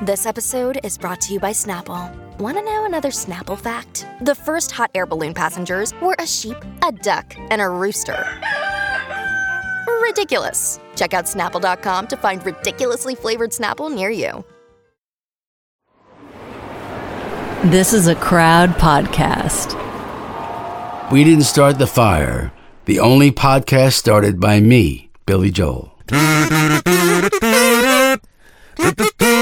This episode is brought to you by Snapple. Want to know another Snapple fact? The first hot air balloon passengers were a sheep, a duck, and a rooster. Ridiculous. Check out snapple.com to find ridiculously flavored Snapple near you. This is a crowd podcast. We didn't start the fire. The only podcast started by me, Billy Joel.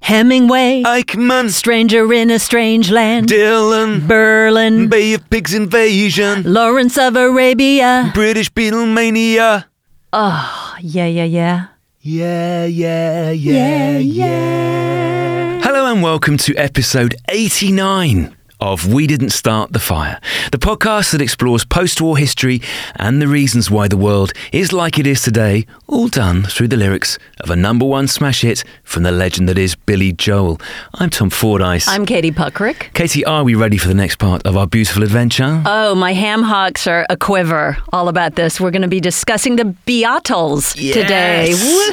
Hemingway, Eichmann, Stranger in a Strange Land, Dylan, Berlin, Bay of Pigs Invasion, Lawrence of Arabia. British Beatlemania. Oh, yeah, yeah, yeah. Yeah, yeah, yeah, yeah. Hello and welcome to episode 89 of We Didn't Start the Fire, the podcast that explores post war history and the reasons why the world is like it is today, all done through the lyrics of a number one smash hit from the legend that is Billy Joel. I'm Tom Fordyce. I'm Katie Puckrick. Katie, are we ready for the next part of our beautiful adventure? Oh, my ham hocks are a quiver all about this. We're going to be discussing the Beatles today. Yes.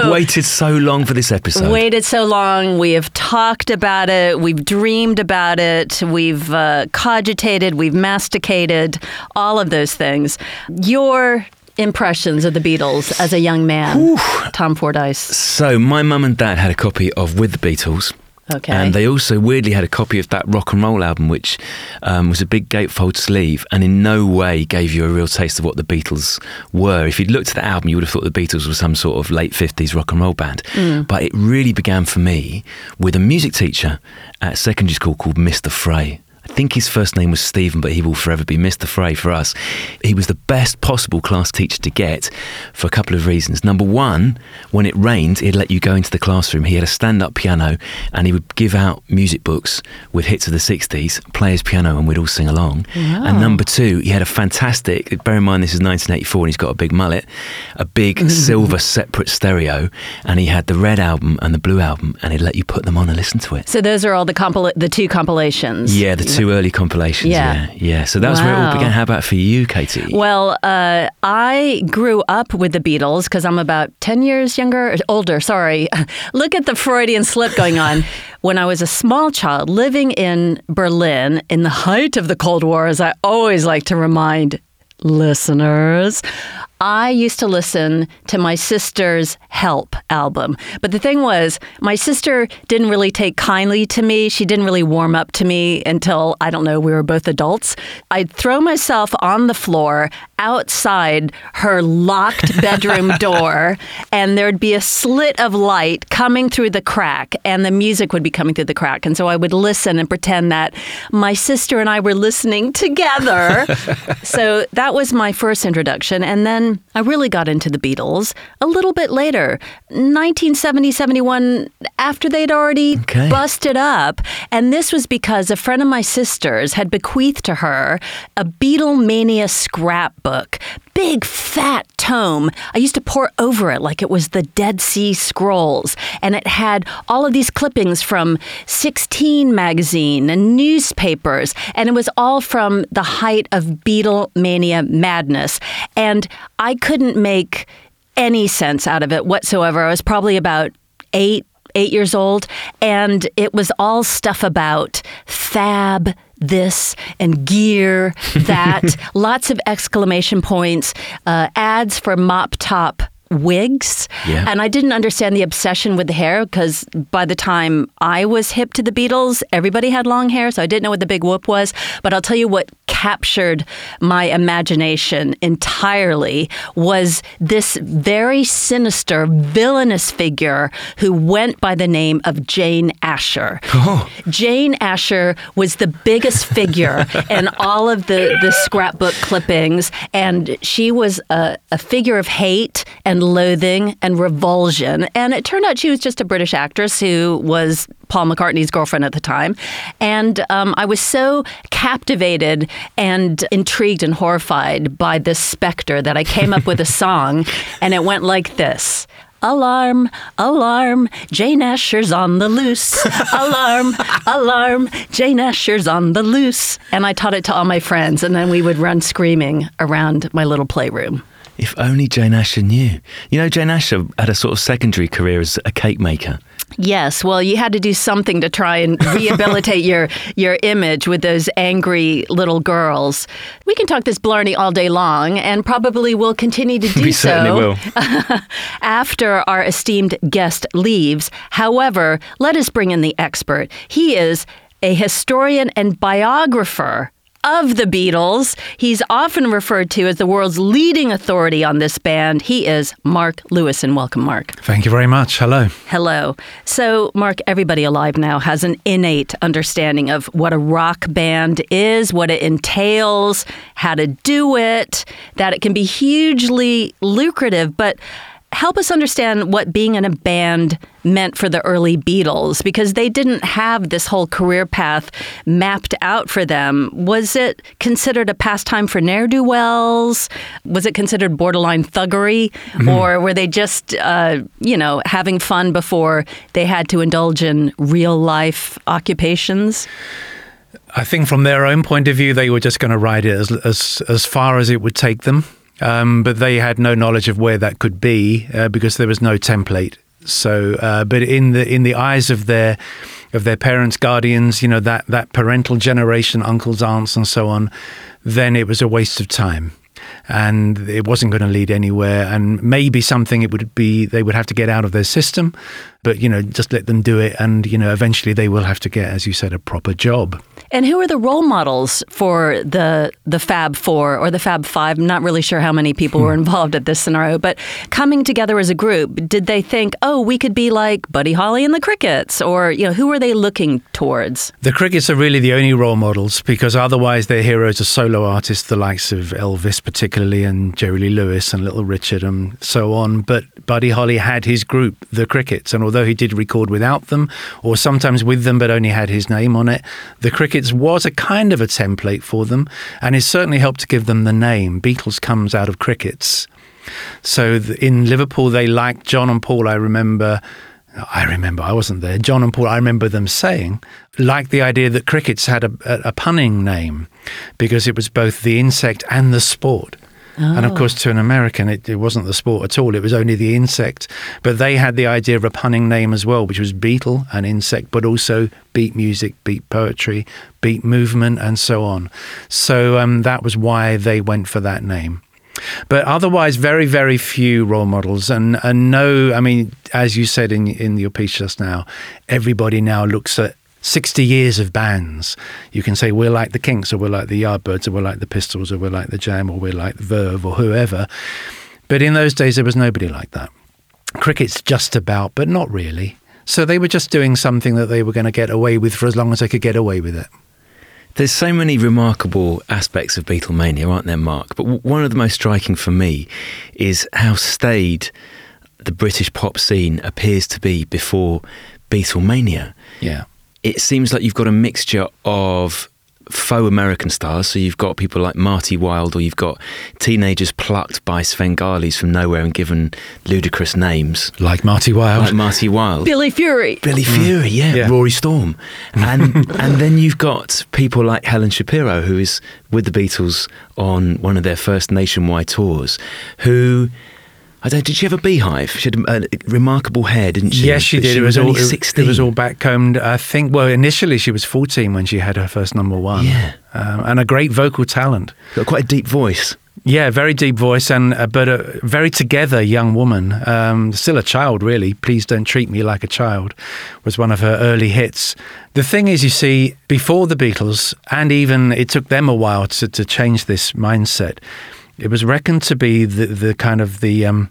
Woohoo! Waited so long for this episode. Waited so long. We have talked about it. We've dreamed about it. We've uh, cogitated. We've masticated. All of those things. Your impressions of the Beatles as a young man, Tom Fordyce. So, my mum and dad had a copy of With the Beatles. Okay. And they also weirdly had a copy of that rock and roll album, which um, was a big gatefold sleeve and in no way gave you a real taste of what the Beatles were. If you'd looked at the album, you would have thought the Beatles were some sort of late 50s rock and roll band. But it really began for me with a music teacher at secondary school called Mr. Frey. I think his first name was Stephen, but he will forever be Mr. Frey for us. He was the best possible class teacher to get for a couple of reasons. Number one, when it rained, he'd let you go into the classroom. He had a stand up piano and he would give out music books with hits of the 60s, play his piano, and we'd all sing along. And number two, he had a fantastic, bear in mind this is 1984 and he's got a big mullet, a big silver separate stereo, and he had the red album and the blue album, and he'd let you put them on and listen to it. So those are all the compil- the two compilations. Yeah, the two early compilations. Yeah. Yeah, yeah. So that was where it all began. How about for you, Katie? Well, uh, I grew up with the Beatles because I'm about 10 years younger, older, sorry. Look at the Freudian slip going on. when I was a small child living in Berlin in the height of the Cold War, as I always like to remind listeners, I used to listen to my sister's Help album. But the thing was, my sister didn't really take kindly to me. She didn't really warm up to me until, I don't know, we were both adults. I'd throw myself on the floor outside her locked bedroom door, and there'd be a slit of light coming through the crack, and the music would be coming through the crack. And so I would listen and pretend that my sister and I were listening together. so that was my first introduction. And then I really got into the Beatles a little bit later, 1970, 71, after they'd already Okay. busted up. And this was because a friend of my sister's had bequeathed to her a Beatlemania scrapbook. Big fat tome. I used to pore over it like it was the Dead Sea Scrolls. And it had all of these clippings from 16 magazine and newspapers. And it was all from the height of Beatlemania madness. And I couldn't make any sense out of it whatsoever. I was probably about eight, eight years old, and it was all stuff about fab this and gear that, lots of exclamation points, uh, ads for mop top wigs. Yeah. And I didn't understand the obsession with the hair because by the time I was hip to the Beatles, everybody had long hair, so I didn't know what the big whoop was. But I'll tell you what captured my imagination entirely was this very sinister, villainous figure who went by the name of Jane Asher. Oh. Jane Asher was the biggest figure in all of the, the scrapbook clippings, and she was a, a figure of hate and loathing and revulsion. And it turned out she was just a British actress who was Paul McCartney's girlfriend at the time. And um, I was so captivated and intrigued and horrified by this specter that I came up with a song, and it went like this. Alarm, alarm, Jane Asher's on the loose. Alarm, alarm, Jane Asher's on the loose. And I taught it to all my friends, and then we would run screaming around my little playroom. If only Jane Asher knew. You know, Jane Asher had a sort of secondary career as a cake maker. Yes, well, you had to do something to try and rehabilitate your your image with those angry little girls. We can talk this blarney all day long, and probably will continue to do we so. certainly will. after our esteemed guest leaves. However, let us bring in the expert. He is a historian and biographer of the Beatles. He's often referred to as the world's leading authority on this band. He is Mark Lewisohn, and welcome, Mark. Thank you very much. Hello. Hello. So, Mark, everybody alive now has an innate understanding of what a rock band is, what it entails, how to do it, that it can be hugely lucrative, but help us understand what being in a band meant for the early Beatles because they didn't have this whole career path mapped out for them. Was it considered a pastime for ne'er do wells? Was it considered borderline thuggery? Or were they just, uh, you know, having fun before they had to indulge in real life occupations? I think from their own point of view, they were just going to ride it as as as far as it would take them. Um, but they had no knowledge of where that could be uh, because there was no template. So, uh, but in the in the eyes of their of their parents, guardians, you know that that parental generation, uncles, aunts, and so on, then it was a waste of time, and it wasn't going to lead anywhere. And maybe something it would be they would have to get out of their system, but you know just let them do it, and you know eventually they will have to get, as you said, a proper job. And who are the role models for the the Fab Four or the Fab Five? I'm not really sure how many people were hmm. involved at this scenario, but coming together as a group, did they think, oh, we could be like Buddy Holly and the Crickets, or you know, who are they looking towards? The Crickets are really the only role models because otherwise their heroes are solo artists, the likes of Elvis, particularly, and Jerry Lee Lewis and Little Richard and so on. But Buddy Holly had his group, the Crickets, and although he did record without them or sometimes with them but only had his name on it, the Crickets was a kind of a template for them and it certainly helped to give them the name. Beatles comes out of Crickets. So in Liverpool, they liked John and Paul. I remember, I remember, I wasn't there. John and Paul, I remember them saying, liked the idea that crickets had a, a punning name because it was both the insect and the sport. And of course, to an American, it, it wasn't the sport at all. It was only the insect. But they had the idea of a punning name as well, which was beetle and insect, but also beat music, beat poetry, beat movement, and so on. So um, that was why they went for that name. But otherwise, very, very few role models, and and no, I mean, as you said in in your piece just now, everybody now looks at 60 years of bands. You can say we're like the Kinks, or we're like the Yardbirds, or we're like the Pistols, or we're like the Jam, or we're like the Verve, or whoever. But in those days, there was nobody like that. Cricket's just about, but not really. So they were just doing something that they were going to get away with for as long as they could get away with it. There's so many remarkable aspects of Beatlemania, aren't there, Mark? But w- one of the most striking for me is how staid the British pop scene appears to be before Beatlemania. Yeah. It seems like you've got a mixture of faux American stars. So you've got people like Marty Wilde, or you've got teenagers plucked by Svengalis from nowhere and given ludicrous names, Like Marty Wilde. like Marty Wilde. Billy Fury. Billy mm. Fury, yeah, Yeah. Rory Storm, and and then you've got people like Helen Shapiro, who is with the Beatles on one of their first nationwide tours, who. I don't. Did she have a beehive? She had a, a remarkable hair, didn't she? Yes, she But did. She it was, all only it- sixteen. It was all backcombed. I think. Well, initially she was fourteen when she had her first number one. Yeah. um, and a great vocal talent. got quite a deep voice. Yeah, very deep voice, and uh, but a very together young woman. Um, still a child, really. Please don't treat me like a child was one of her early hits. The thing is, you see, before the Beatles, and even it took them a while to, to change this mindset. It was reckoned to be the, the kind of the um,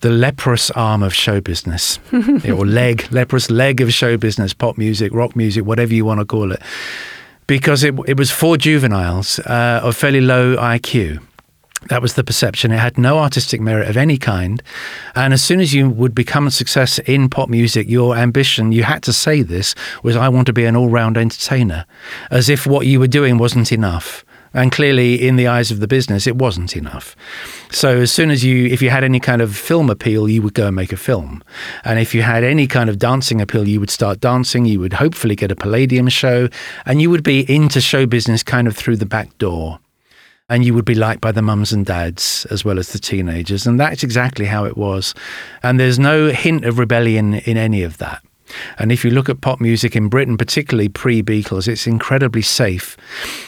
the leprous arm of show business, or leg, leprous leg of show business, pop music, rock music, whatever you want to call it, because it, it was for juveniles uh, of fairly low IQ. That was the perception. It had no artistic merit of any kind. And as soon as you would become a success in pop music, your ambition, you had to say this, was I want to be an all round entertainer, as if what you were doing wasn't enough. And clearly, in the eyes of the business, it wasn't enough. So, as soon as you, if you had any kind of film appeal, you would go and make a film. And if you had any kind of dancing appeal, you would start dancing. You would hopefully get a Palladium show, and you would be into show business kind of through the back door and you would be liked by the mums and dads as well as the teenagers. And that's exactly how it was. And there's no hint of rebellion in any of that. And if you look at pop music in Britain, particularly pre Beatles, it's incredibly safe.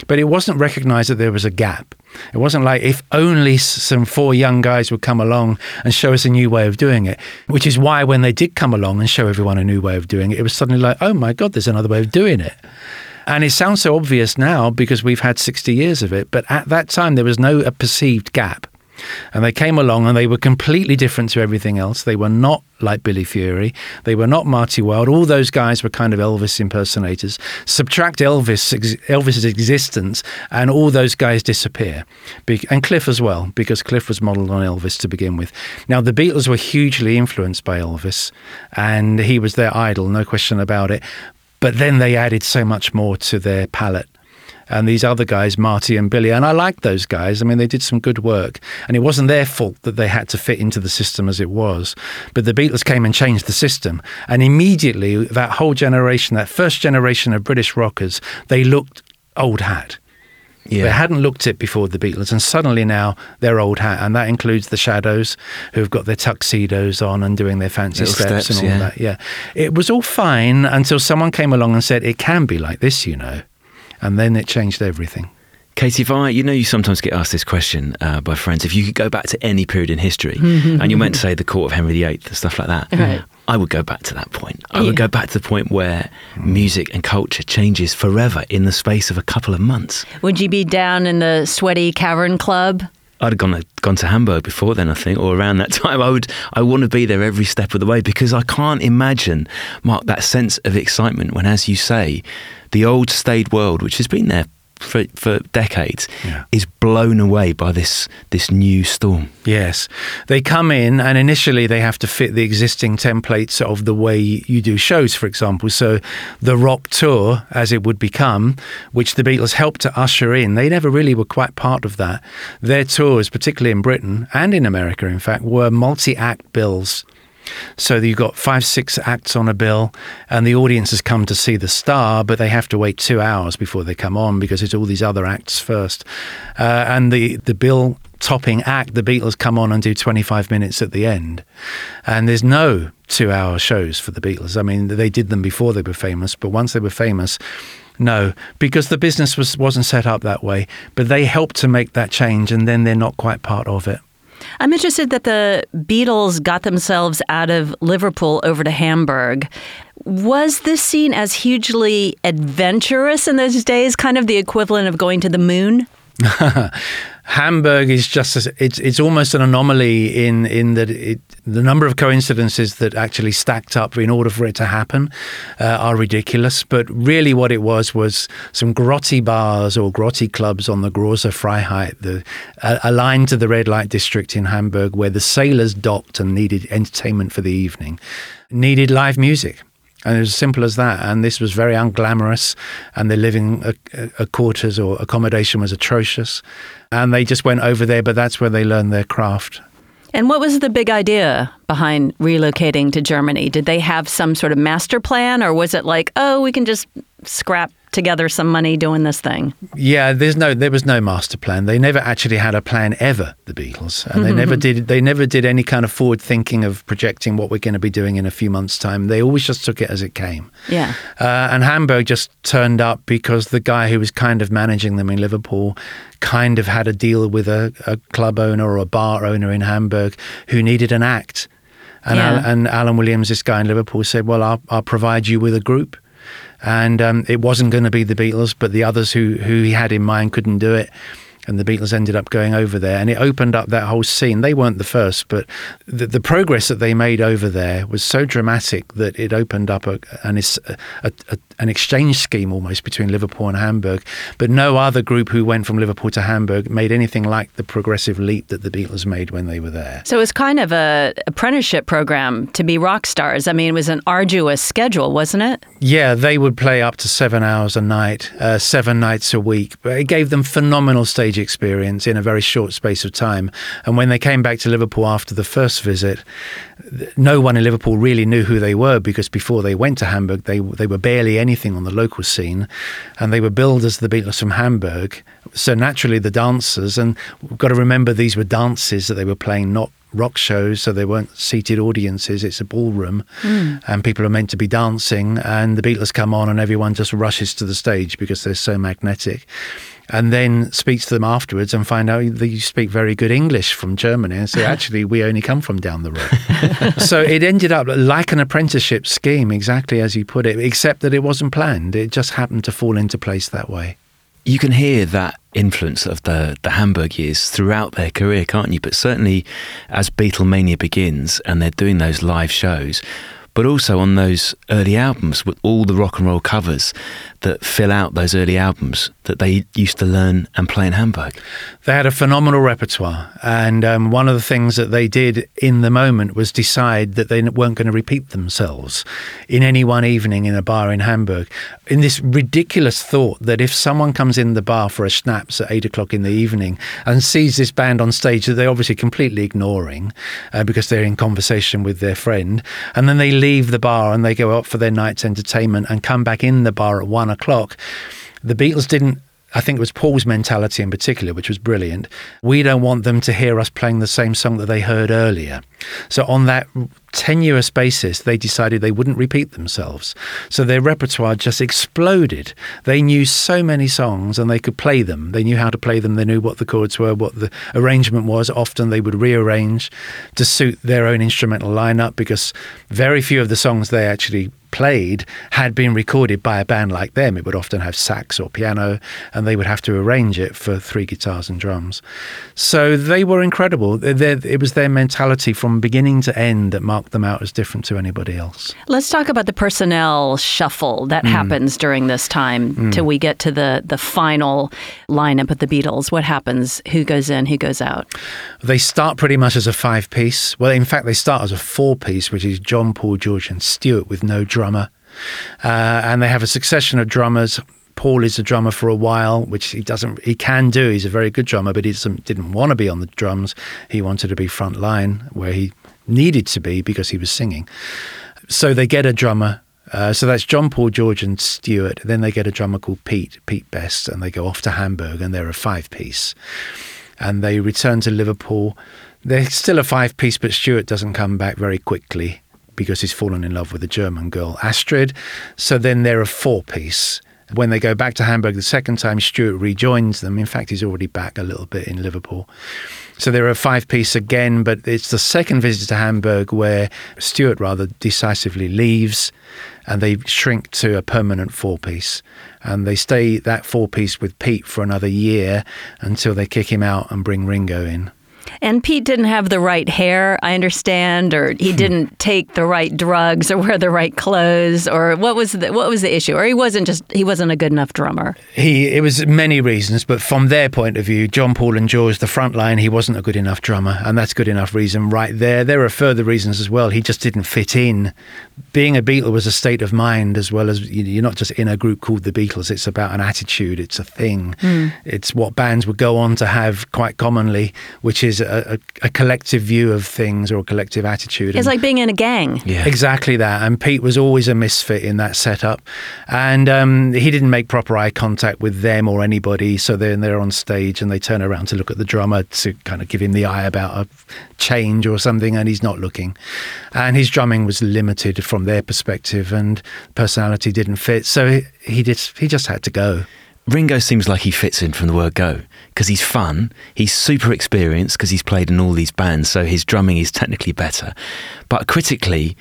But it wasn't recognized that there was a gap. It wasn't like if only some four young guys would come along and show us a new way of doing it, which is why when they did come along and show everyone a new way of doing it, it was suddenly like, oh my God, there's another way of doing it. And it sounds so obvious now because we've had 60 years of it, but at that time there was no uh, perceived gap. And they came along and they were completely different to everything else. They were not like Billy Fury. They were not Marty Wilde. All those guys were kind of Elvis impersonators. Subtract Elvis, Elvis's existence, and all those guys disappear. And Cliff as well, because Cliff was modelled on Elvis to begin with. Now, the Beatles were hugely influenced by Elvis, and he was their idol, no question about it. But then they added so much more to their palette and these other guys, Marty and Billy. And I liked those guys. I mean, they did some good work. And it wasn't their fault that they had to fit into the system as it was. But the Beatles came and changed the system. And immediately, that whole generation, that first generation of British rockers, they looked old hat. Yeah. They hadn't looked it before the Beatles, and suddenly now they're old hat, and that includes the Shadows, who've got their tuxedos on and doing their fancy steps, steps, and all yeah. that. Yeah, it was all fine until someone came along and said it can be like this, you know, and then it changed everything. Katie, if I, you know, you sometimes get asked this question uh, by friends. If you could go back to any period in history, and you're meant to say the court of Henry VIII and stuff like that, right. I would go back to that point. I yeah. would go back to the point where music and culture changes forever in the space of a couple of months. Would you be down in the sweaty cavern club? I'd have gone to, gone to Hamburg before then, I think, or around that time. I would I want to be there every step of the way because I can't imagine, Mark, that sense of excitement when, as you say, the old staid world, which has been there for, for decades yeah. is blown away by this this new storm. Yes, they come in and initially they have to fit the existing templates of the way you do shows. For example, so the rock tour, as it would become, which the Beatles helped to usher in, they never really were quite part of that. Their tours, particularly in Britain and in America, in fact, were multi-act bills. So you've got five, six acts on a bill, and the audience has come to see the star, but they have to wait two hours before they come on because it's all these other acts first. Uh, and the, the bill topping act, the Beatles come on and do 25 minutes at the end. And there's no two hour shows for the Beatles. I mean, they did them before they were famous, but once they were famous, no, because the business was, wasn't set up that way. But they helped to make that change, and then they're not quite part of it. I'm interested that the Beatles got themselves out of Liverpool over to Hamburg. Was this seen as hugely adventurous in those days, kind of the equivalent of going to the moon? Hamburg is just it's it's almost an anomaly in in that it, the number of coincidences that actually stacked up in order for it to happen uh, are ridiculous. But really, what it was was some grotty bars or grotty clubs on the Große Freiheit, the uh, aligned to the red light district in Hamburg, where the sailors docked and needed entertainment for the evening, needed live music. And it was as simple as that. And this was very unglamorous, and the living uh, quarters or accommodation was atrocious. And they just went over there, but that's where they learned their craft. And what was the big idea behind relocating to Germany? Did they have some sort of master plan, or was it like, oh, we can just scrap together some money doing this thing. Yeah, there's no there was no master plan. They never actually had a plan ever, the Beatles. And they never did they never did any kind of forward thinking of projecting what we're going to be doing in a few months time. They always just took it as it came. Yeah. Uh, and Hamburg just turned up because the guy who was kind of managing them in Liverpool kind of had a deal with a, a club owner or a bar owner in Hamburg who needed an act. And, Yeah. Al- and Alan Williams, this guy in Liverpool, said, Well, I'll, I'll provide you with a group. And um, it wasn't going to be the Beatles, but the others who, who he had in mind couldn't do it. And the Beatles ended up going over there, and it opened up that whole scene. They weren't the first, but the, the progress that they made over there was so dramatic that it opened up a, an, a, a, an exchange scheme almost between Liverpool and Hamburg. But no other group who went from Liverpool to Hamburg made anything like the progressive leap that the Beatles made when they were there. So it was kind of a apprenticeship program to be rock stars. I mean, it was an arduous schedule, wasn't it? Yeah, they would play up to seven hours a night, uh, seven nights a week. But it gave them phenomenal stage experience in a very short space of time. And when they came back to Liverpool after the first visit, no one in Liverpool really knew who they were because before they went to Hamburg, they they were barely anything on the local scene, and they were billed as the Beatles from Hamburg. So naturally, the dancers, and we've got to remember these were dances that they were playing, not rock shows, so they weren't seated audiences. It's a ballroom, hmm. and people are meant to be dancing. And the Beatles come on, and everyone just rushes to the stage because they're so magnetic. And then speaks to them afterwards and find out that you speak very good English from Germany, and say, actually, we only come from down the road. so it ended up like an apprenticeship scheme, exactly as you put it, except that it wasn't planned. It just happened to fall into place that way. you can hear that influence of the, the Hamburg years throughout their career, can't you? But certainly as Beatlemania begins and they're doing those live shows, but also on those early albums with all the rock and roll covers that fill out those early albums that they used to learn and play in Hamburg. They had a phenomenal repertoire, and um, one of the things that they did in the moment was decide that they weren't going to repeat themselves in any one evening in a bar in Hamburg. In this ridiculous thought that if someone comes in the bar for a schnapps at eight o'clock in the evening and sees this band on stage that they're obviously completely ignoring uh, because they're in conversation with their friend, and then they leave the bar and they go out for their night's entertainment and come back in the bar at one o'clock. The Beatles didn't. I think it was Paul's mentality in particular, which was brilliant. We don't want them to hear us playing the same song that they heard earlier. So, on that tenuous basis, they decided they wouldn't repeat themselves. So, their repertoire just exploded. They knew so many songs and they could play them. They knew how to play them. They knew what the chords were, what the arrangement was. Often they would rearrange to suit their own instrumental lineup because very few of the songs they actually played had been recorded by a band like them. It would often have sax or piano, and they would have to arrange it for three guitars and drums. So they were incredible. It was their mentality from beginning to end that marked them out as different to anybody else. Let's talk about the personnel shuffle that happens during this time till we get to the the final lineup of the Beatles. What happens? Who goes in? Who goes out? They start pretty much as a five piece. Well, in fact, they start as a four piece, which is John, Paul, George, and Stuart with no drummer. Uh, and they have a succession of drummers. Paul is a drummer for a while, which he doesn't, he can do. He's a very good drummer, but he didn't want to be on the drums. He wanted to be front line where he needed to be because he was singing. So they get a drummer. Uh, so that's John, Paul, George, and Stuart. Then they get a drummer called Pete, Pete Best, and they go off to Hamburg, and they're a five piece and they return to Liverpool. They're still a five piece, but Stuart doesn't come back very quickly because he's fallen in love with a German girl, Astrid. So then they're a four piece. When they go back to Hamburg the second time, Stuart rejoins them. In fact, he's already back a little bit in Liverpool. So they're a five piece again, but it's the second visit to Hamburg where Stuart rather decisively leaves and they shrink to a permanent four piece. And they stay that four piece with Pete for another year until they kick him out and bring Ringo in. And Pete didn't have the right hair, I understand, or he hmm. didn't take the right drugs or wear the right clothes, or what was the what was the issue? Or he wasn't just he wasn't a good enough drummer. He it was many reasons, but from their point of view, John Paul and George, the front line, he wasn't a good enough drummer, and that's good enough reason right there. There are further reasons as well. He just didn't fit in. Being a Beatle was a state of mind as well as you- you're not just in a group called the Beatles. It's about an attitude. It's a thing. It's what bands would go on to have quite commonly, which is a, a, a, a collective view of things or a collective attitude. It's And- like being in a gang. Yeah. Exactly that. And Pete was always a misfit in that setup. And um, he didn't make proper eye contact with them or anybody. So then they're on stage and they turn around to look at the drummer to kind of give him the eye about a change or something. And he's not looking. And his drumming was limited from their perspective and personality didn't fit. So he, he, just, he just had to go. Ringo seems like he fits in from the word go because he's fun. He's super experienced because he's played in all these bands, so his drumming is technically better. But critically,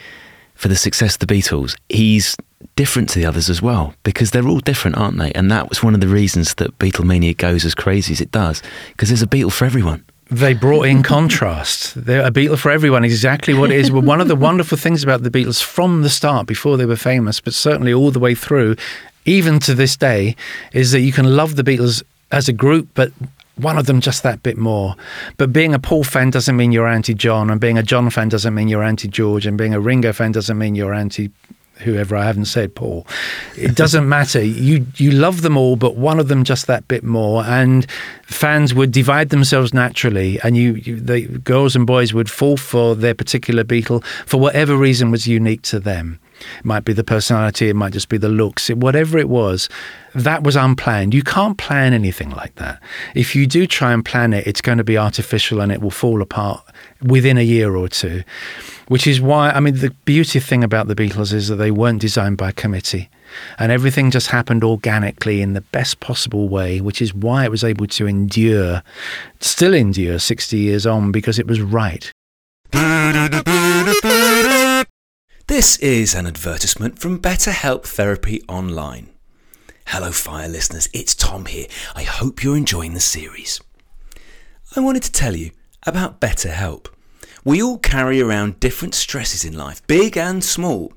for the success of the Beatles, he's different to the others as well because they're all different, aren't they? And that was one of the reasons that Beatlemania goes as crazy as it does because there's a Beatle for everyone. They brought in contrast. They're a Beatle for everyone, exactly what it is. But one of the wonderful things about the Beatles from the start, before they were famous, but certainly all the way through, even to this day, is that you can love the Beatles as a group, but one of them just that bit more. But being a Paul fan doesn't mean you're anti John, and being a John fan doesn't mean you're anti George, and being a Ringo fan doesn't mean you're anti whoever I haven't said Paul. It doesn't matter. You you love them all, but one of them just that bit more. And fans would divide themselves naturally, and you, you the girls and boys would fall for their particular Beatle for whatever reason was unique to them. It might be the personality, it might just be the looks, it, whatever it was. That was unplanned. You can't plan anything like that. If you do try and plan it, it's going to be artificial and it will fall apart within a year or two. Which is why, I mean, the beauty thing about the Beatles is that they weren't designed by a committee. And everything just happened organically in the best possible way, which is why it was able to endure, still endure 60 years on, because it was right. This is an advertisement from BetterHelp Therapy Online. Hello, Fire listeners, it's Tom here. I hope you're enjoying the series. I wanted to tell you about BetterHelp. We all carry around different stresses in life, big and small.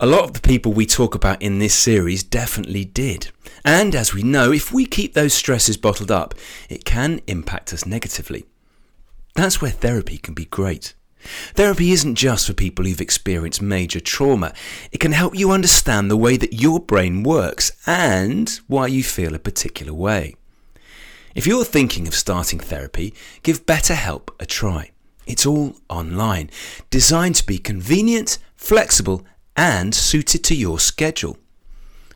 A lot of the people we talk about in this series definitely did. And as we know, if we keep those stresses bottled up, it can impact us negatively. That's where therapy can be great. Therapy isn't just for people who've experienced major trauma. It can help you understand the way that your brain works and why you feel a particular way. If you're thinking of starting therapy, give BetterHelp a try. It's all online, designed to be convenient, flexible, and suited to your schedule.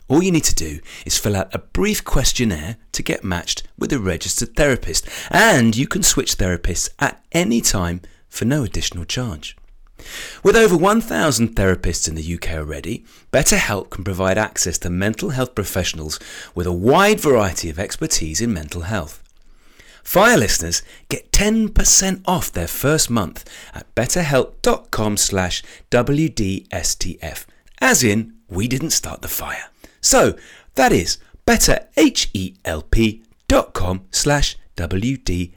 All you need to do is fill out a brief questionnaire to get matched with a registered therapist, and you can switch therapists at any time for no additional charge. With over 1,000 therapists in the UK already, BetterHelp can provide access to mental health professionals with a wide variety of expertise in mental health. Fire listeners get 10% off their first month at betterhelp.com slash WDSTF, as in, we didn't start the fire. So, that is betterhelp.com slash WDSTF.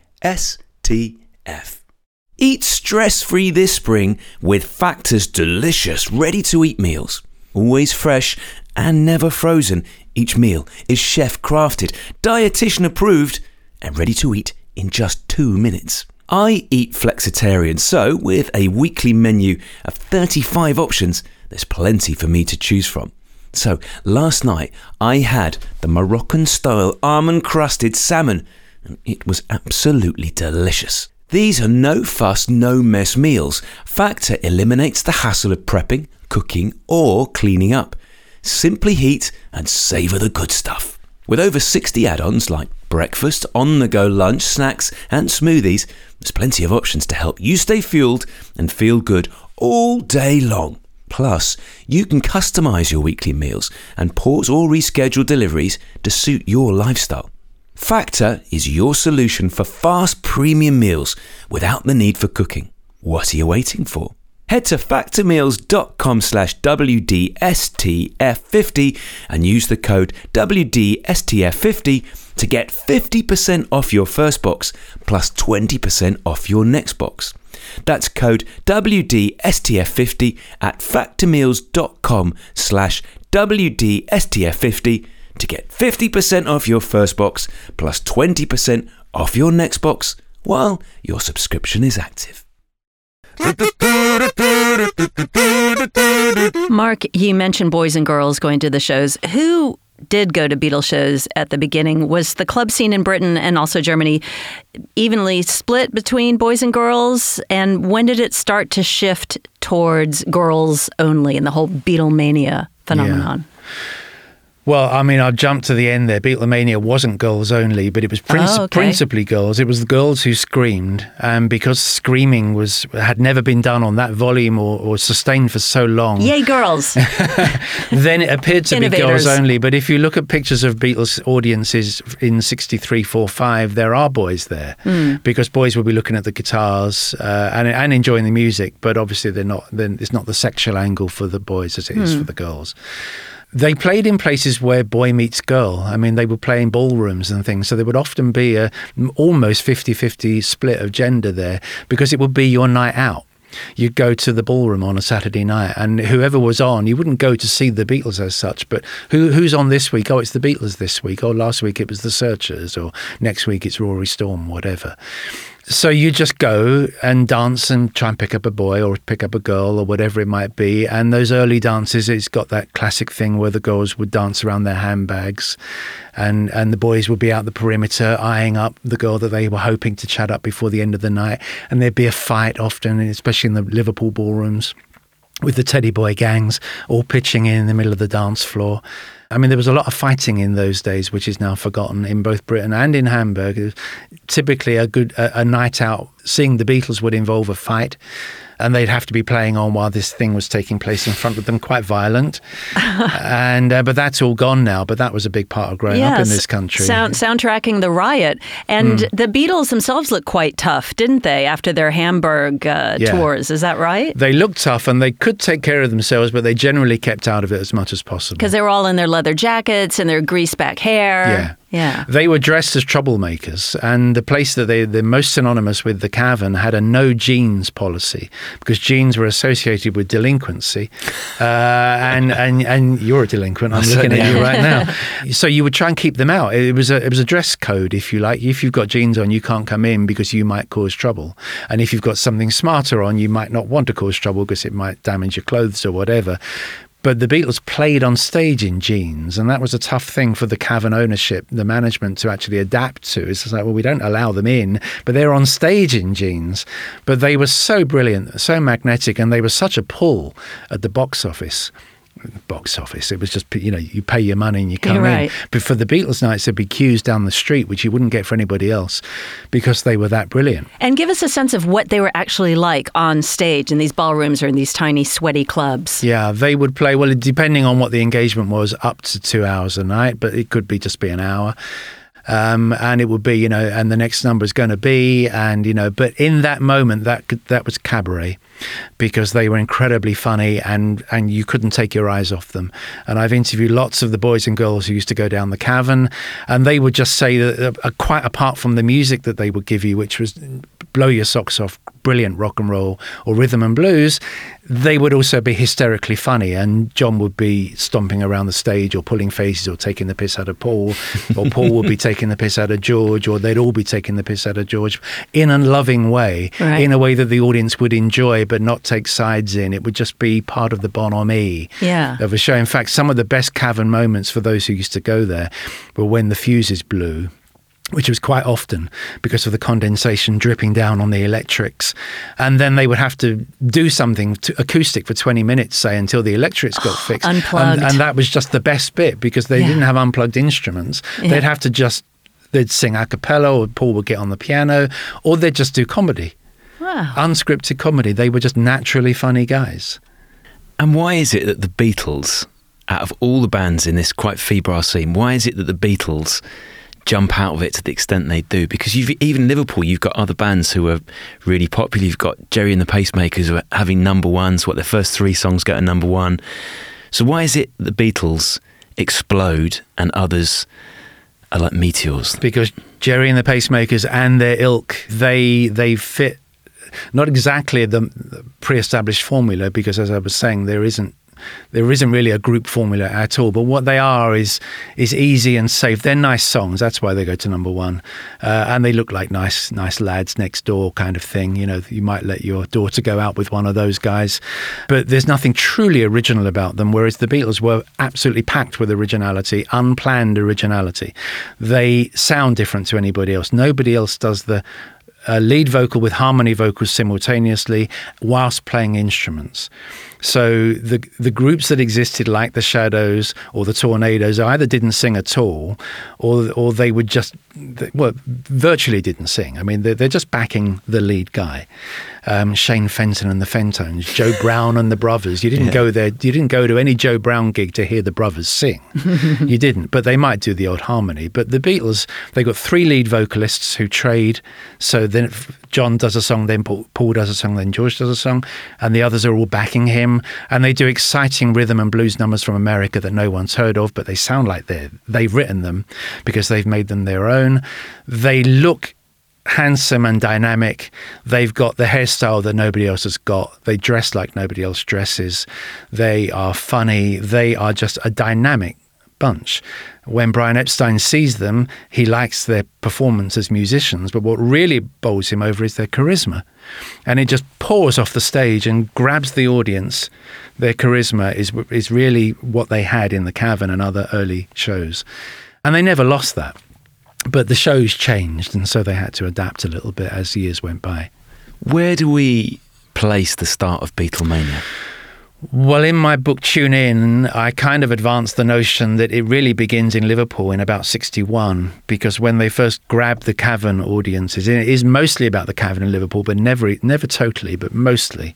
Eat stress free this spring with Factor's delicious, ready to eat meals. Always fresh and never frozen, each meal is chef crafted, dietitian approved, and ready to eat in just two minutes. I eat flexitarian, so with a weekly menu of 35 options, there's plenty for me to choose from. So last night I had the Moroccan style almond crusted salmon, and it was absolutely delicious. These are no fuss, no mess meals. Factor eliminates the hassle of prepping, cooking, or cleaning up. Simply heat and savour the good stuff. With over 60 add ons like breakfast, on the go lunch, snacks, and smoothies, there's plenty of options to help you stay fueled and feel good all day long. Plus, you can customize your weekly meals and pause or reschedule deliveries to suit your lifestyle. Factor is your solution for fast premium meals without the need for cooking. What are you waiting for? Head to factormeals.com slash WDSTF50 and use the code WDSTF50 to get 50% off your first box plus 20% off your next box. That's code WDSTF50 at factormeals.com slash WDSTF50 to get 50% off your first box plus 20% off your next box while your subscription is active. Mark, you mentioned boys and girls going to the shows. Who did go to Beatles shows at the beginning, was the club scene in Britain and also Germany evenly split between boys and girls? And when did it start to shift towards girls only and the whole Beatlemania phenomenon? Well, I mean, I've jumped to the end there. Beatlemania wasn't girls only, but it was Oh, okay. principally girls. It was the girls who screamed, and because screaming was had never been done on that volume or, or sustained for so long, Yay, girls! then it appeared to be girls only. But if you look at pictures of Beatles audiences in 63, 4, 5, there are boys there Hmm. because boys will be looking at the guitars uh, and, and enjoying the music. But obviously, they're not. Then it's not the sexual angle for the boys as it is Hmm. for the girls. They played in places where boy meets girl. I mean, they were playing ballrooms and things. So there would often be a almost 50 50 split of gender there because it would be your night out. You'd go to the ballroom on a Saturday night, and whoever was on, you wouldn't go to see the Beatles as such, but who, who's on this week? Oh, it's the Beatles this week. Oh, last week it was the Searchers, or next week it's Rory Storm, whatever. So you just go and dance and try and pick up a boy or pick up a girl or whatever it might be. And those early dances, it's got that classic thing where the girls would dance around their handbags, and and the boys would be out the perimeter eyeing up the girl that they were hoping to chat up before the end of the night. And there'd be a fight often, especially in the Liverpool ballrooms with the teddy boy gangs all pitching in, in the middle of the dance floor. I mean, there was a lot of fighting in those days, which is now forgotten in both Britain and in Hamburg. Typically, a good a, a night out seeing the Beatles would involve a fight, and they'd have to be playing on while this thing was taking place in front of them, quite violent. and uh, but that's all gone now. But that was a big part of growing up in this country. Sound, soundtracking the riot. And Hmm. the Beatles themselves looked quite tough, didn't they, after their Hamburg uh, Yeah. tours? Is that right? they looked tough and they could take care of themselves, but they generally kept out of it as much as possible. Because they were all in their leather jackets and their greased back hair. Yeah. Yeah. They were dressed as troublemakers, and the place that they they're most synonymous with, the Cavern, had a no jeans policy because jeans were associated with delinquency. Uh, and and and you're a delinquent. I'm looking at you right now. So you would try and keep them out. It was a it was a dress code, if you like. If you've got jeans on, you can't come in because you might cause trouble. And if you've got something smarter on, you might not want to cause trouble because it might damage your clothes or whatever. But the Beatles played on stage in jeans, and that was a tough thing for the Cavern ownership, the management, to actually adapt to. It's like, well, we don't allow them in, but they're on stage in jeans. But they were so brilliant, so magnetic, and they were such a pull at the box office. Box office. It was just, you know, you pay your money and you come You're right. in. But for the Beatles nights, there'd be queues down the street, which you wouldn't get for anybody else because they were that brilliant. And give us a sense of what they were actually like on stage in these ballrooms or in these tiny, sweaty clubs. Yeah, they would play, well, depending on what the engagement was, up to two hours a night, but it could be just be an hour. Um, and it would be, you know, and the next number is going to be, and you know, but in that moment, that that was cabaret, because they were incredibly funny, and and you couldn't take your eyes off them. And I've interviewed lots of the boys and girls who used to go down the cavern, and they would just say that, uh, quite apart from the music that they would give you, which was blow your socks off, brilliant rock and roll or rhythm and blues, they would also be hysterically funny. And John would be stomping around the stage or pulling faces or taking the piss out of Paul, or Paul would be taking the piss out of George, or they'd all be taking the piss out of George in a loving way, Right. in a way that the audience would enjoy but not take sides in. It would just be part of the bonhomie Yeah. of a show. In fact, some of the best cavern moments for those who used to go there were when the fuses blew which was quite often because of the condensation dripping down on the electrics. And then they would have to do something to acoustic for 20 minutes, say, until the electrics got fixed. And- Unplugged. And, that was just the best bit because they Yeah. didn't have unplugged instruments. Yeah. They'd have to just, they'd sing a cappella or Paul would get on the piano or they'd just do comedy. Wow. Unscripted comedy. They were just naturally funny guys. And why is it that the Beatles, out of all the bands in this quite febrile scene, why is it that the Beatles jump out of it to the extent they do? Because you've even Liverpool, you've got other bands who are really popular. You've got Gerry and the Pacemakers who are having number ones. What their first three songs go to number one. So why is it the Beatles explode and others are like meteors? because Gerry and the Pacemakers and their ilk, they they fit not exactly the pre-established formula because as I was saying, there isn't There isn't really a group formula at all. But what they are is is easy and safe. They're nice songs. That's why they go to number one, uh, and they look like nice nice lads next door kind of thing. You know, you might let your daughter go out with one of those guys, but there's nothing truly original about them. Whereas the Beatles were absolutely packed with originality, unplanned originality. They sound different to anybody else. Nobody else does the uh, lead vocal with harmony vocals simultaneously whilst playing instruments. So the the groups that existed, like the Shadows or the Tornados, either didn't sing at all, or or they would just well virtually didn't sing. I mean, they're, they're just backing the lead guy, um, Shane Fenton and the Fentones, Joe Brown and the Brothers. You didn't yeah. go there. You didn't go to any Joe Brown gig to hear the Brothers sing. you didn't, but they might do the odd harmony. But the Beatles, they got three lead vocalists who trade. So then John does a song, then Paul, Paul does a song, then George does a song, and the others are all backing him. And they do exciting rhythm and blues numbers from America that no one's heard of, but they sound like they they've written them because they've made them their own. They look handsome and dynamic. They've got the hairstyle that nobody else has got. They dress like nobody else dresses. They are funny. They are just a dynamic bunch. When Brian Epstein sees them, he likes their performance as musicians, but what really bowls him over is their charisma. And it just pours off the stage and grabs the audience. Their charisma is, is really what they had in The Cavern and other early shows. And they never lost that. But the shows changed, and so they had to adapt a little bit as years went by. Where do we place the start of Beatlemania? Well, in my book Tune In, I kind of advanced the notion that it really begins in Liverpool in about 61, because when they first grabbed the cavern audiences, it is mostly about the cavern in Liverpool, but never, never totally, but mostly.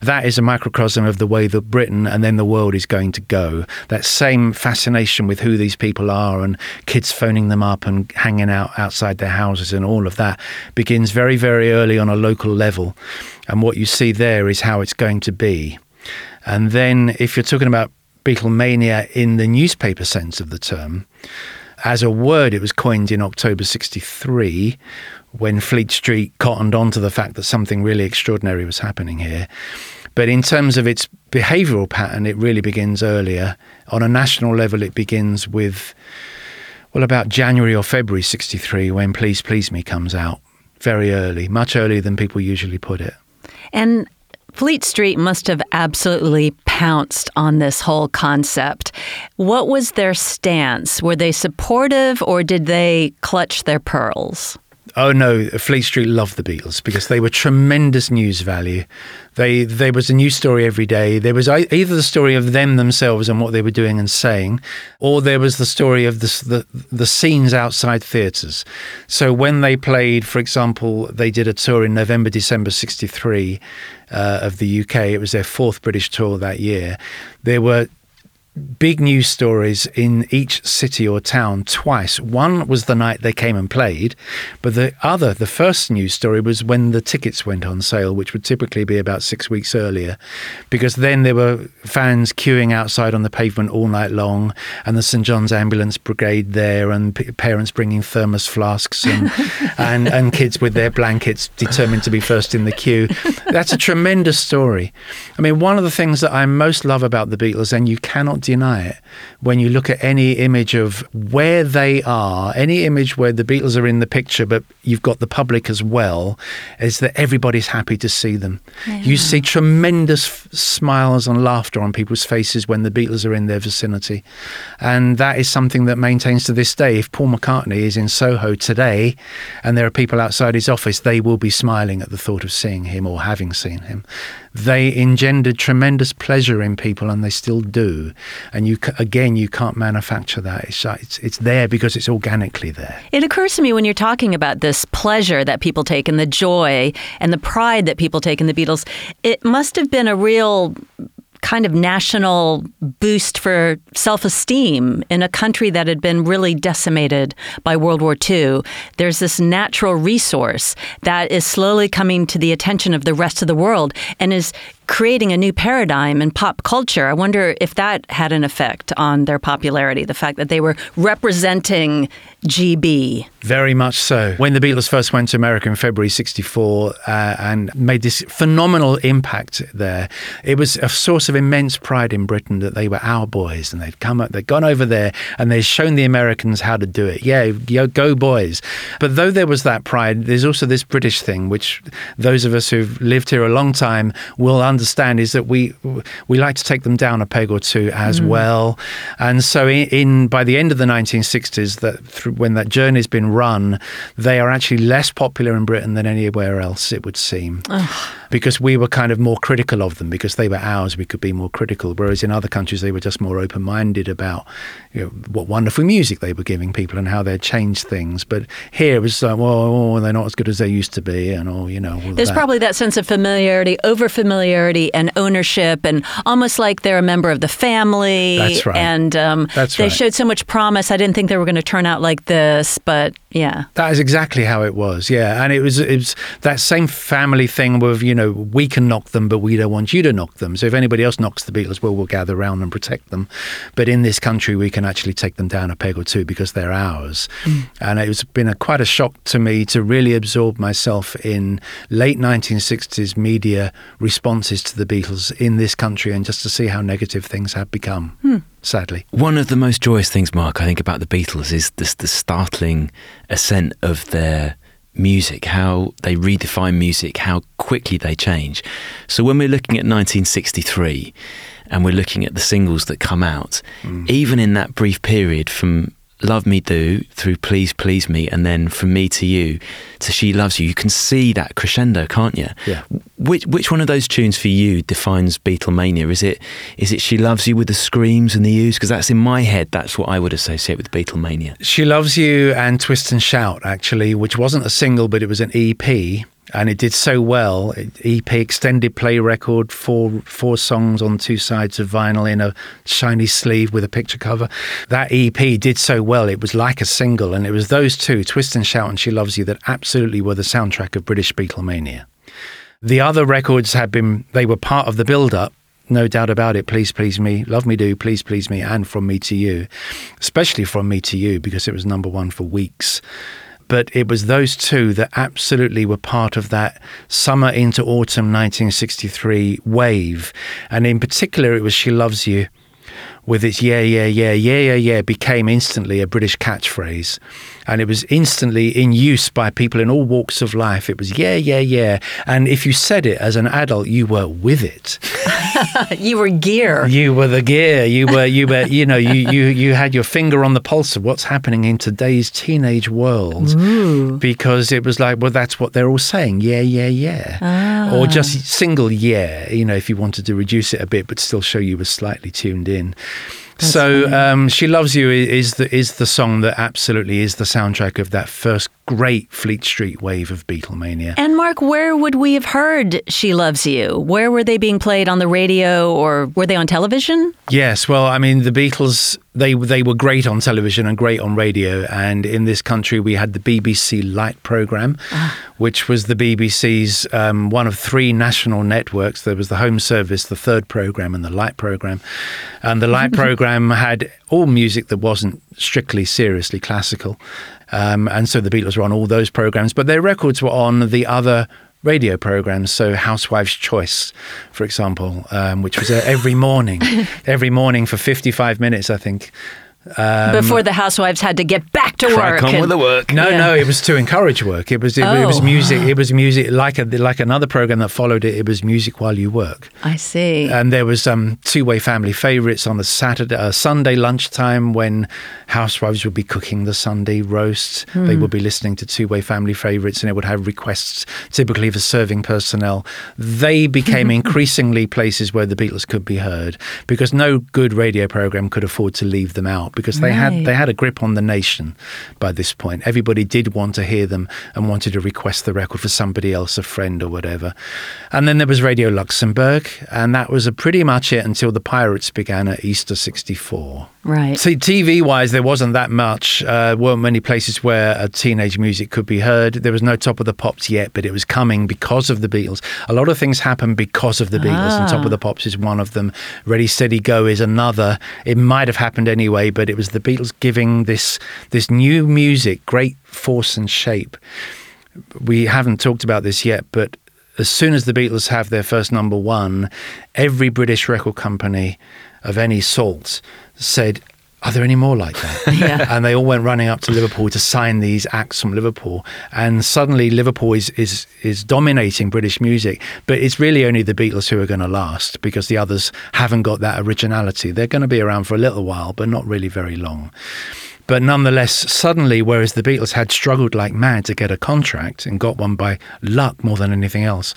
That is a microcosm of the way that Britain and then the world is going to go. That same fascination with who these people are and kids phoning them up and hanging out outside their houses and all of that begins very, very early on a local level. And what you see there is how it's going to be. And then if you're talking about Beatlemania in the newspaper sense of the term, as a word, it was coined in October 63 when Fleet Street cottoned on to the fact that something really extraordinary was happening here. But in terms of its behavioral pattern, it really begins earlier. On a national level, it begins with, well, about January or February 63 when Please Please Me comes out. Very early, much earlier than people usually put it. And Fleet Street must have absolutely pounced on this whole concept. What was their stance? Were they supportive or did they clutch their pearls? Oh no, Fleet Street loved the Beatles because they were tremendous news value. They there was a new story every day. There was either the story of them themselves and what they were doing and saying, or there was the story of the the, the scenes outside theatres. So when they played, for example, they did a tour in November, December '63 uh, of the UK. It was their fourth British tour that year. There were big news stories in each city or town twice. One was the night they came and played, but the other, the first news story, was when the tickets went on sale, which would typically be about six weeks earlier, because then there were fans queuing outside on the pavement all night long, and the St John's Ambulance Brigade there, and p- parents bringing thermos flasks, and, and and kids with their blankets determined to be first in the queue. That's a tremendous story. I mean, one of the things that I most love about the Beatles, and you cannot deny it when you look at any image of where they are, any image where the Beatles are in the picture, but you've got the public as well, is that everybody's happy to see them. Yeah. You see tremendous f- smiles and laughter on people's faces when the Beatles are in their vicinity. And that is something that maintains to this day. If Paul McCartney is in Soho today and there are people outside his office, they will be smiling at the thought of seeing him or having seen him they engendered tremendous pleasure in people, and they still do. And you again, you can't manufacture that. It's, it's it's there because it's organically there. It occurs to me when you're talking about this pleasure that people take and the joy and the pride that people take in the Beatles. It must have been a real kind of national boost for self esteem in a country that had been really decimated by World War II. There's this natural resource that is slowly coming to the attention of the rest of the world and is creating a new paradigm in pop culture. I wonder if that had an effect on their popularity, the fact that they were representing GB. Very much so. When the Beatles first went to America in February 64 uh, and made this phenomenal impact there, it was a source of immense pride in Britain that they were our boys and they'd come up, they'd gone over there and they'd shown the Americans how to do it. Yeah, yo, go boys. But though there was that pride, there's also this British thing, which those of us who've lived here a long time will understand is that we we like to take them down a peg or two as Mm. well. And so in, in by the end of the 1960s, that through, when that journey's been run, they are actually less popular in Britain than anywhere else. It would seem because we were kind of more critical of them because they were ours. We could be more critical, whereas in other countries they were just more open-minded about you know, what wonderful music they were giving people and how they'd changed things. But here it was like, well, oh, they're not as good as they used to be, and oh, you know, There's that. probably that sense of familiarity, over familiarity, and ownership, and almost like they're a member of the family. That's right. And um, That's they right. showed so much promise. I didn't think they were going to turn out like this, but yeah. That is exactly how it was, yeah. And it was it was that same family thing with you know we can knock them, but we don't want you to knock them. So if anybody else knocks the Beatles, well, we'll gather around and protect them. But in this country, we can actually take them down a peg or two because they're ours. Mm. And it's been a, quite a shock to me to really absorb myself in late 1960s media responses to the Beatles in this country, and just to see how negative things have become. Hmm. Sadly. One of the most joyous things, Mark, I think about the Beatles is this the startling ascent of their music, how they redefine music, how quickly they change. So when we're looking at 1963 and we're looking at the singles that come out, mm. even in that brief period from Love Me Do through Please Please Me and then From Me to You to She Loves You, you can see that crescendo, can't you? Yeah. Which which one of those tunes for you defines Beatlemania? Is it is it She Loves You with the screams and the oohs? Because that's in my head. That's what I would associate with Beatlemania. She Loves You and Twist and Shout, actually, which wasn't a single, but it was an EP. And it did so well. EP extended play record, four four songs on two sides of vinyl in a shiny sleeve with a picture cover. That EP did so well. It was like a single, and it was those two, Twist and Shout and She Loves You, that absolutely were the soundtrack of British Beatlemania. The other records had been, they were part of the build up. No doubt about it. Please, please me. Love me do. Please, please me. And from me to you. Especially from me to you because it was number one for weeks. But it was those two that absolutely were part of that summer into autumn 1963 wave. And in particular, it was She Loves You with its yeah, yeah, yeah, yeah, yeah, yeah became instantly a British catchphrase. And it was instantly in use by people in all walks of life. It was yeah, yeah, yeah. And if you said it as an adult, you were with it. You were gear. You were the gear. You were, you were, you know, you, you, you had your finger on the pulse of what's happening in today's teenage world. Because it was like, well, that's what they're all saying. Yeah, yeah, yeah. Ah. Or just single yeah, you know, if you wanted to reduce it a bit, but still show you were slightly tuned in. So um, she loves you is the is the song that absolutely is the soundtrack of that first great Fleet Street wave of Beatlemania. And Mark, where would we have heard She Loves You? Where were they being played on the radio or were they on television? Yes, well, I mean, the Beatles they they were great on television and great on radio, and in this country we had the BBC Light program, which was the BBC's um, one of three national networks. There was the Home Service, the third program, and the Light program, and the Light program had all music that wasn't strictly seriously classical, um, and so the Beatles were on all those programs, but their records were on the other radio programs. So Housewives' Choice, for example, um, which was uh, every morning, every morning for 55 minutes, I think. Um, Before the housewives had to get back to Crack work. on and- with the work. no, Yeah. no, it was to encourage work. It was it, it was Oh. music. It was music like a like another program that followed it. It was music while you work. I see. And there was um, two-way family favourites on the Saturday, uh, Sunday lunchtime when housewives would be cooking the Sunday roast. They would be listening to two-way family favourites, and it would have requests, typically for serving personnel. They became increasingly places where the Beatles could be heard because no good radio program could afford to leave them out because they had they had a grip on the nation by this point. Everybody did want to hear them and wanted to request the record for somebody else, a friend or whatever. And then there was Radio Luxembourg, and that was pretty much it until the Pirates began at Easter 64. Right. See, TV wise, there wasn't that much. Uh, weren't many places where a teenage music could be heard. There was no Top of the Pops yet, but it was coming because of the Beatles. A lot of things happened because of the Beatles, and Top of the Pops is one of them. Ready, Steady, Go is another. It might have happened anyway, but it was the Beatles giving this this new music great force and shape. We haven't talked about this yet, but as soon as the Beatles have their first number one, every British record company of any sort said, Are there any more like that? Yeah. and they all went running up to Liverpool to sign these acts from Liverpool. And suddenly Liverpool is, is, is dominating British music. But it's really only the Beatles who are going to last because the others haven't got that originality. They're going to be around for a little while, but not really very long. But nonetheless, suddenly, whereas the Beatles had struggled like mad to get a contract and got one by luck more than anything else,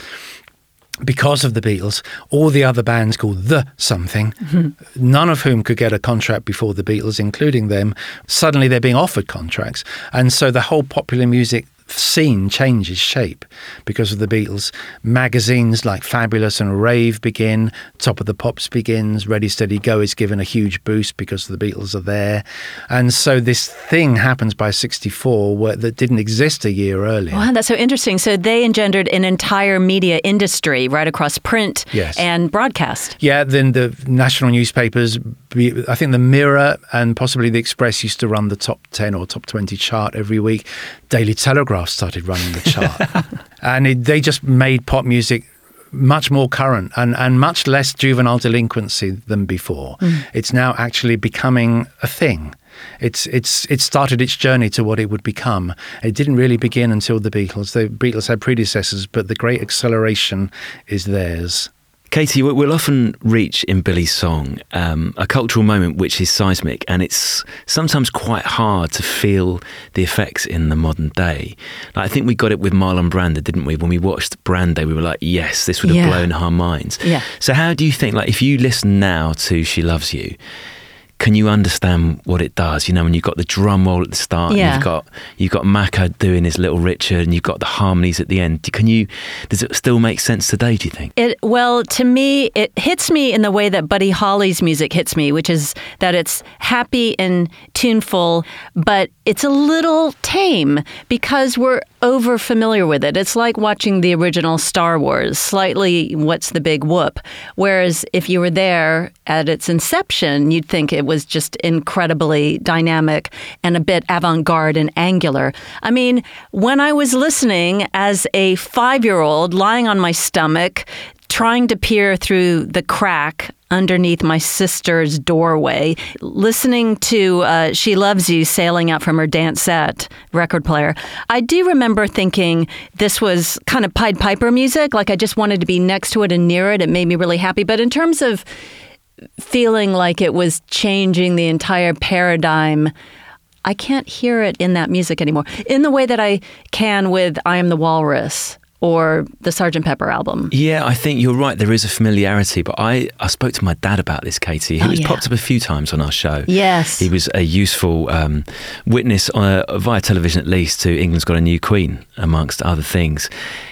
because of the Beatles, all the other bands called The Something, mm-hmm. none of whom could get a contract before the Beatles, including them, suddenly they're being offered contracts. And so the whole popular music scene changes shape because of the Beatles. Magazines like Fabulous and Rave begin, Top of the Pops begins, Ready Steady Go is given a huge boost because the Beatles are there. And so this thing happens by 64 where, that didn't exist a year earlier. Wow, that's so interesting. So they engendered an entire media industry right across print Yes. and broadcast. Yeah, then the national newspapers, be- I think the Mirror and possibly the Express used to run the top 10 or top 20 chart every week. Daily Telegraph started running the chart. and it, they just made pop music much more current and, and much less juvenile delinquency than before. Mm. It's now actually becoming a thing. It's it's it started its journey to what it would become. It didn't really begin until the Beatles. The Beatles had predecessors, but the great acceleration is theirs. Katie, we- we'll often reach in Billy's song um, a cultural moment which is seismic, and it's sometimes quite hard to feel the effects in the modern day. Like, I think we got it with Marlon Brando, didn't we? When we watched Brando, we were like, yes, this would have Yeah. blown our minds. Yeah. So, how do you think, like, if you listen now to She Loves You, can you understand what it does? You know, when you've got the drum roll at the start, and you've got you've got Macca doing his Little Richard, and you've got the harmonies at the end. Can you? Does it still make sense today? Do you think? It well to me it hits me in the way that Buddy Holly's music hits me, which is that it's happy and tuneful, but it's a little tame because we're over familiar with it. It's like watching the original Star Wars, slightly what's the big whoop. Whereas if you were there at its inception, you'd think it was just incredibly dynamic and a bit avant-garde and angular. I mean, when I was listening as a 5-year-old lying on my stomach trying to peer through the crack underneath my sister's doorway, listening to uh, She Loves You sailing out from her Dansette record player. I do remember thinking this was kind of Pied Piper music. Like I just wanted to be next to it and near it. It made me really happy. But in terms of feeling like it was changing the entire paradigm, I can't hear it in that music anymore in the way that I can with I Am the Walrus or the Sgt. Pepper album. Yeah, I think you're right. There is a familiarity, but I, I spoke to my dad about this, Katie, who Oh, has yeah. popped up a few times on our show. Yes. He was a useful um, witness uh, via television, at least, to England's Got a New Queen, amongst other things.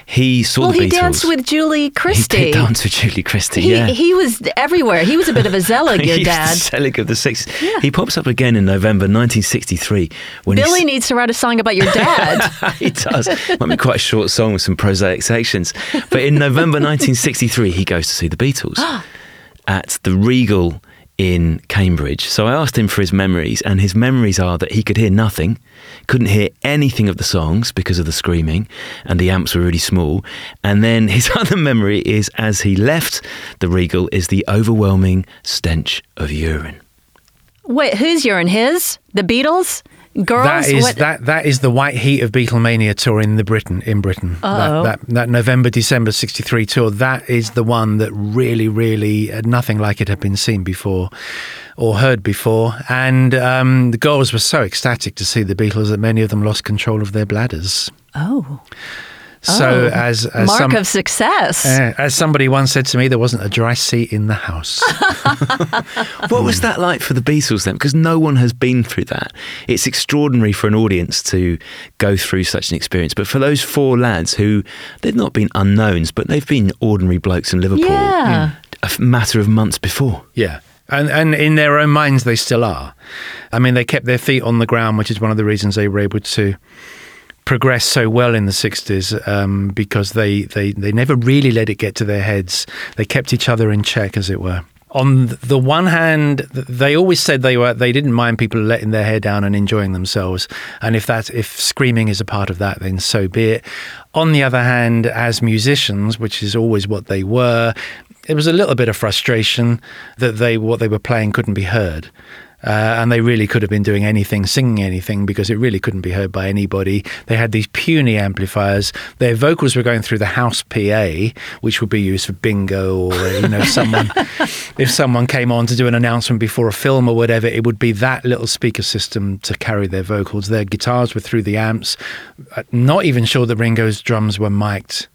He saw well, the he danced with Julie He Christie. did dance with Julie Christie, He, yeah. he was everywhere. He was a bit of a zealot, your dad. Zelig of the 60s. He pops up again in November 1963 when Billy needs to write a song about your dad. he does. Might be quite a short song with some prosaic sections. But in November 1963, he goes to see the Beatles at the Regal in Cambridge. So I asked him for his memories, and his memories are that he could hear nothing, couldn't hear anything of the songs because of the screaming, and the amps were really small. And then his other memory is as he left the Regal is the overwhelming stench of urine. Wait, whose urine? His? The Beatles? Girls? That is What- that that is the white heat of Beatlemania tour in the Britain in Britain. That, that that November December '63 tour. That is the one that really really uh, nothing like it had been seen before or heard before. And um, the girls were so ecstatic to see the Beatles that many of them lost control of their bladders. Oh. So Oh. as, as Mark some, of success. uh, as somebody once said to me, there wasn't a dry seat in the house. What was that like for the Beatles then? Because no one has been through that. It's extraordinary for an audience to go through such an experience. But for those four lads who they've not been unknowns, but they've been ordinary blokes in Liverpool Yeah. a f- matter of months before. Yeah. And, and in their own minds, they still are. I mean, they kept their feet on the ground, which is one of the reasons they were able to progress so well in the 60s um, because they, they, they never really let it get to their heads. They kept each other in check, as it were. On the one hand, they always said they were they didn't mind people letting their hair down and enjoying themselves, and if that if screaming is a part of that, then so be it. On the other hand, as musicians, which is always what they were, it was a little bit of frustration that they what they were playing couldn't be heard. Uh, and they really could have been doing anything, singing anything, because it really couldn't be heard by anybody. They had these puny amplifiers. Their vocals were going through the house PA, which would be used for bingo or you know someone if someone came on to do an announcement before a film or whatever, it would be that little speaker system to carry their vocals. Their guitars were through the amps. Uh, not even sure that Ringo's drums were mic'd.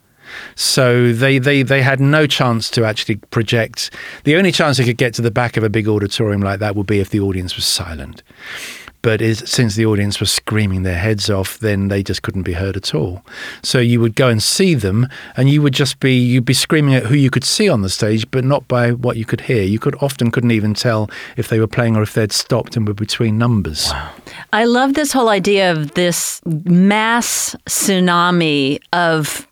So they, they, they had no chance to actually project. The only chance they could get to the back of a big auditorium like that would be if the audience was silent. But is, since the audience was screaming their heads off, then they just couldn't be heard at all. So you would go and see them, and you would just be you'd be screaming at who you could see on the stage, but not by what you could hear. You could often couldn't even tell if they were playing or if they'd stopped and were between numbers. Wow. I love this whole idea of this mass tsunami of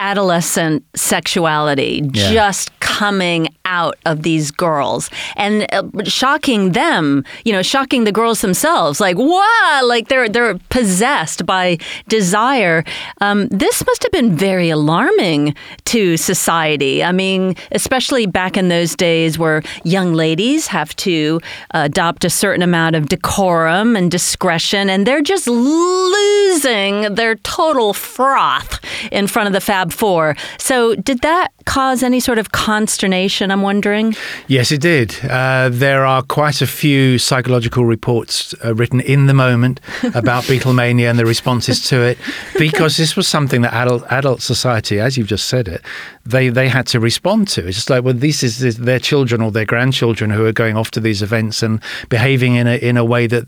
adolescent sexuality yeah. just coming out of these girls and uh, shocking them, you know, shocking the girls themselves. Like, wow, like they're they're possessed by desire. Um, this must have been very alarming to society. I mean, especially back in those days where young ladies have to adopt a certain amount of decorum and discretion, and they're just losing their total froth in front of the Fab Four. So, did that cause any sort of consternation? I'm wondering. Yes, it did. Uh, there are quite a few psychological reports uh, written in the moment about Beatlemania and the responses to it, because this was something that adult adult society, as you've just said it, they they had to respond to. It's just like, well, this is, is their children or their grandchildren who are going off to these events and behaving in a in a way that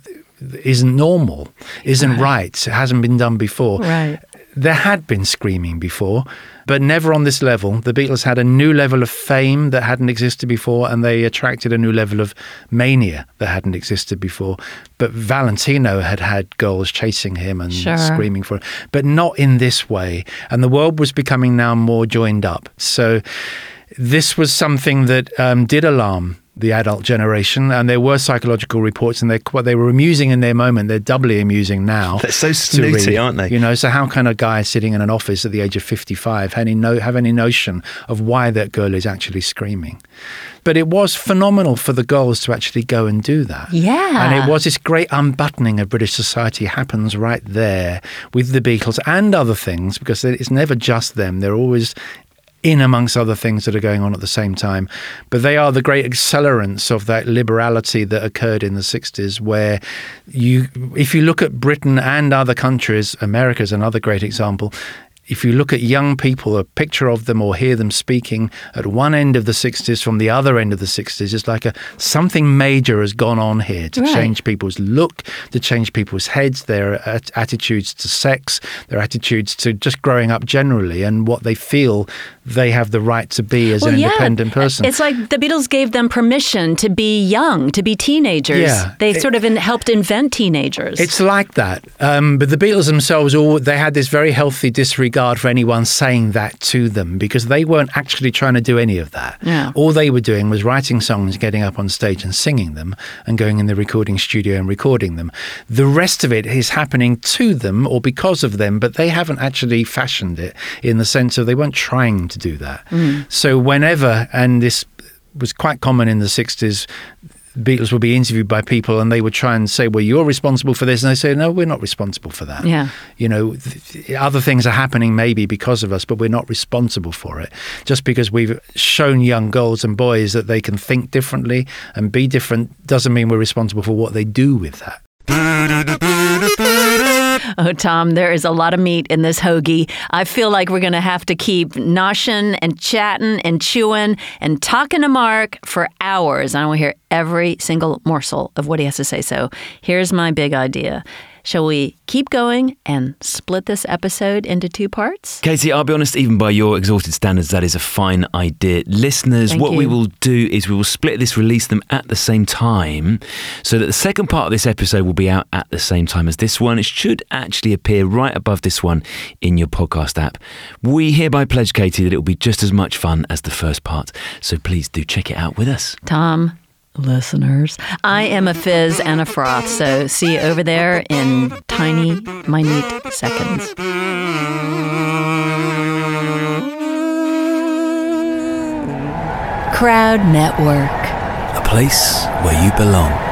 isn't normal, isn't right. right. It hasn't been done before. Right there had been screaming before, but never on this level. The Beatles had a new level of fame that hadn't existed before, and they attracted a new level of mania that hadn't existed before. But Valentino had had girls chasing him and sure. screaming for him, but not in this way. And the world was becoming now more joined up. So this was something that um, did alarm the adult generation, and there were psychological reports, and they they were amusing in their moment. They're doubly amusing now. They're so snooty, aren't they? You know, so how can a guy sitting in an office at the age of fifty-five have any, no, have any notion of why that girl is actually screaming? But it was phenomenal for the girls to actually go and do that. Yeah, and it was this great unbuttoning of British society happens right there with the Beatles and other things because it's never just them. They're always in amongst other things that are going on at the same time. But they are the great accelerants of that liberality that occurred in the 60s, where you, if you look at Britain and other countries, America's another great example, if you look at young people, a picture of them or hear them speaking at one end of the 60s from the other end of the 60s, it's like a something major has gone on here to right. change people's look, to change people's heads, their attitudes to sex, their attitudes to just growing up generally, and what they feel they have the right to be as well, an yeah. independent person. It's like the Beatles gave them permission to be young, to be teenagers. Yeah, they it, sort of in, helped invent teenagers. It's like that. Um, but the Beatles themselves, all they had this very healthy disregard for anyone saying that to them because they weren't actually trying to do any of that. Yeah. All they were doing was writing songs, getting up on stage and singing them, and going in the recording studio and recording them. The rest of it is happening to them or because of them, but they haven't actually fashioned it in the sense of they weren't trying to do that. Mm. So whenever, and this was quite common in the 60s, Beatles would be interviewed by people and they would try and say, well, you're responsible for this. And they say, no, we're not responsible for that. Yeah. You know, th- other things are happening maybe because of us, but we're not responsible for it. Just because we've shown young girls and boys that they can think differently and be different doesn't mean we're responsible for what they do with that. Oh, Tom, there is a lot of meat in this hoagie. I feel like we're going to have to keep noshing and chatting and chewing and talking to Mark for hours. I want to hear every single morsel of what he has to say. So here's my big idea. Shall we keep going and split this episode into two parts? Katie, I'll be honest, even by your exhausted standards, that is a fine idea. Listeners, Thank what we will do is we will split this, release them at the same time, so that the second part of this episode will be out at the same time as this one. It should actually appear right above this one in your podcast app. We hereby pledge, Katie, that it will be just as much fun as the first part. So please do check it out with us. Tom, listeners, I am a fizz and a froth, so see you over there in tiny, minute seconds. Crowd Network. A place where you belong.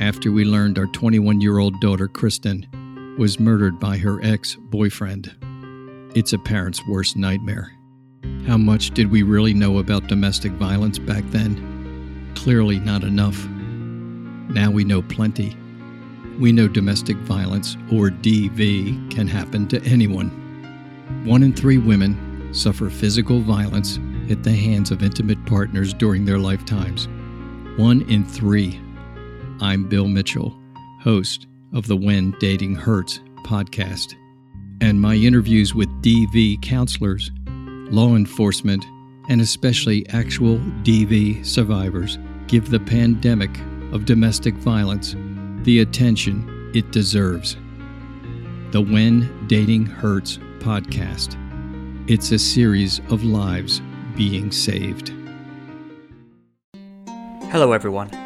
after we learned our 21 year old daughter, Kristen, was murdered by her ex boyfriend. It's a parent's worst nightmare. How much did we really know about domestic violence back then? Clearly not enough. Now we know plenty. We know domestic violence, or DV, can happen to anyone. One in three women suffer physical violence at the hands of intimate partners during their lifetimes. One in three. I'm Bill Mitchell, host of the When Dating Hurts podcast, and my interviews with DV counselors, law enforcement, and especially actual DV survivors give the pandemic of domestic violence the attention it deserves. The When Dating Hurts podcast. It's a series of lives being saved. Hello, everyone.